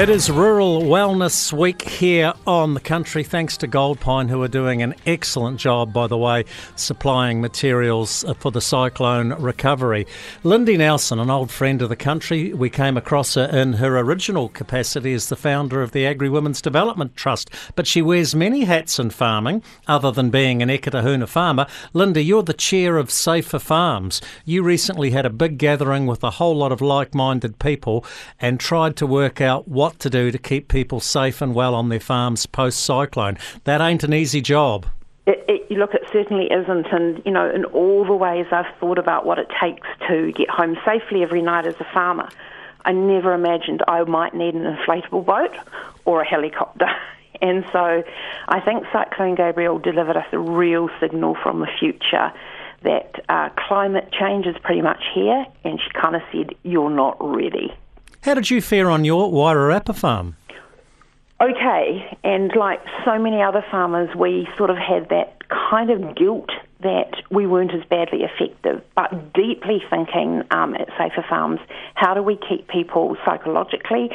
It is Rural Wellness Week here on the country, thanks to Goldpine, who are doing an excellent job, by the way, supplying materials uh, for the cyclone recovery. Lindy Nelson, an old friend of the country, we came across her in her original capacity as the founder of the Agri Women's Development Trust, but she wears many hats in farming, other than being an Eketahuna farmer. Lindy, you're the chair of Safer Farms. You recently had a big gathering with a whole lot of like minded people and tried to work out what what to do to keep people safe and well on their farms post cyclone. That ain't an easy job. It, it, look, it certainly isn't. And, you know, in all the ways I've thought about what it takes to get home safely every night as a farmer, I never imagined I might need an inflatable boat or a helicopter. And so I think Cyclone Gabrielle delivered us a real signal from the future that uh, climate change is pretty much here, and she kind of said, You're not ready. How did you fare on your Wairarapa farm? Okay, and like so many other farmers, we sort of had that kind of guilt that we weren't as badly effective, but deeply thinking um, at Safer Farms, how do we keep people psychologically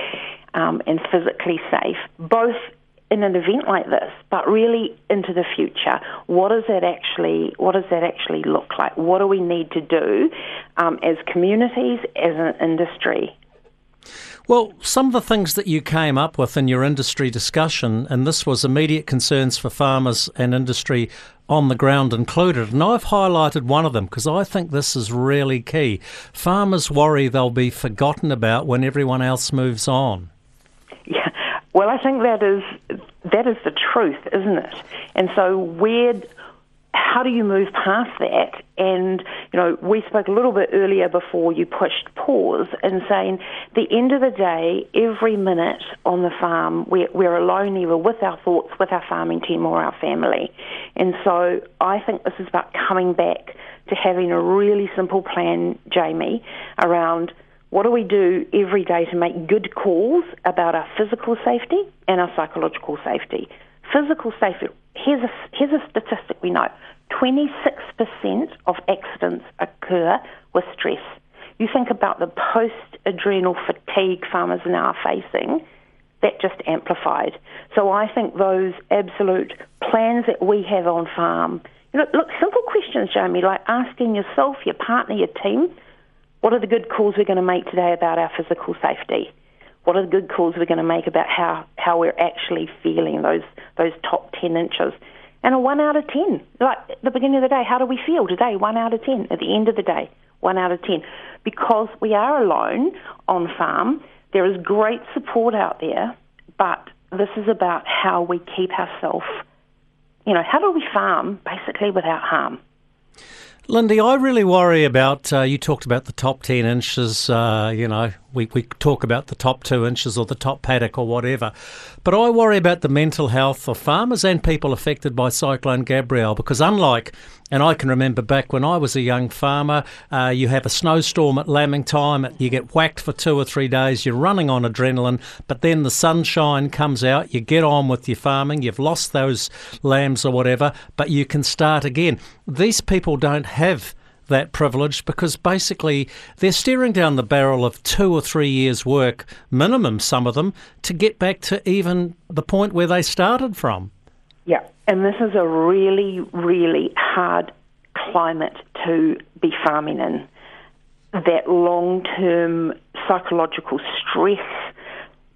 um, and physically safe, both in an event like this, but really into the future. What does that actually? What does that actually look like? What do we need to do um, as communities, as an industry, well, some of the things that you came up with in your industry discussion, and this was immediate concerns for farmers and industry on the ground included, and I've highlighted one of them because I think this is really key. Farmers worry they'll be forgotten about when everyone else moves on. Yeah, well, I think that is that is the truth, isn't it? And so where how do you move past that? And, you know, we spoke a little bit earlier before you pushed pause and saying, the end of the day, every minute on the farm, we're, we're alone either with our thoughts, with our farming team or our family. And so I think this is about coming back to having a really simple plan, Jamie, around what do we do every day to make good calls about our physical safety and our psychological safety? Physical safety, here's a, here's a statistic we know 26% of accidents occur with stress. You think about the post adrenal fatigue farmers are now facing, that just amplified. So I think those absolute plans that we have on farm, you know, look, simple questions, Jamie, like asking yourself, your partner, your team, what are the good calls we're going to make today about our physical safety? What are the good calls we're going to make about how, how we're actually feeling, those, those top 10 inches? and a 1 out of 10. Like at the beginning of the day, how do we feel today? 1 out of 10. At the end of the day, 1 out of 10. Because we are alone on farm, there is great support out there, but this is about how we keep ourselves, you know, how do we farm basically without harm? Lindy, I really worry about. Uh, you talked about the top 10 inches, uh, you know, we, we talk about the top two inches or the top paddock or whatever. But I worry about the mental health of farmers and people affected by Cyclone Gabrielle because, unlike, and I can remember back when I was a young farmer, uh, you have a snowstorm at lambing time, you get whacked for two or three days, you're running on adrenaline, but then the sunshine comes out, you get on with your farming, you've lost those lambs or whatever, but you can start again. These people don't have that privilege because basically they're staring down the barrel of two or three years' work, minimum, some of them, to get back to even the point where they started from. Yeah, and this is a really, really hard climate to be farming in. That long term psychological stress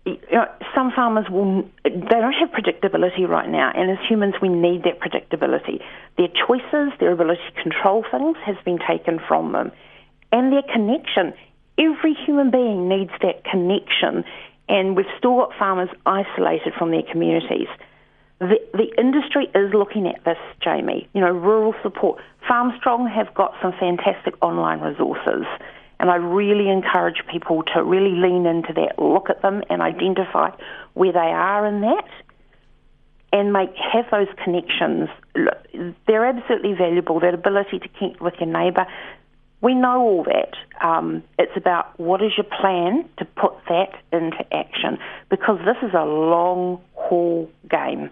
you know, some farmers will they don't have predictability right now, and as humans, we need that predictability. Choices, their ability to control things, has been taken from them, and their connection. Every human being needs that connection, and we've still got farmers isolated from their communities. The, the industry is looking at this, Jamie. You know, rural support. FarmStrong have got some fantastic online resources. And I really encourage people to really lean into that, look at them and identify where they are in that and make have those connections. They're absolutely valuable. That ability to connect with your neighbour. We know all that. Um, it's about what is your plan to put that into action because this is a long haul game.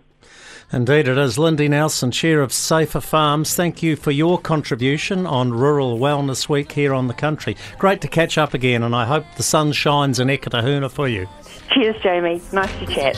Indeed, it is. Lindy Nelson, Chair of Safer Farms, thank you for your contribution on Rural Wellness Week here on the country. Great to catch up again, and I hope the sun shines in Eketahuna for you. Cheers, Jamie. Nice to chat.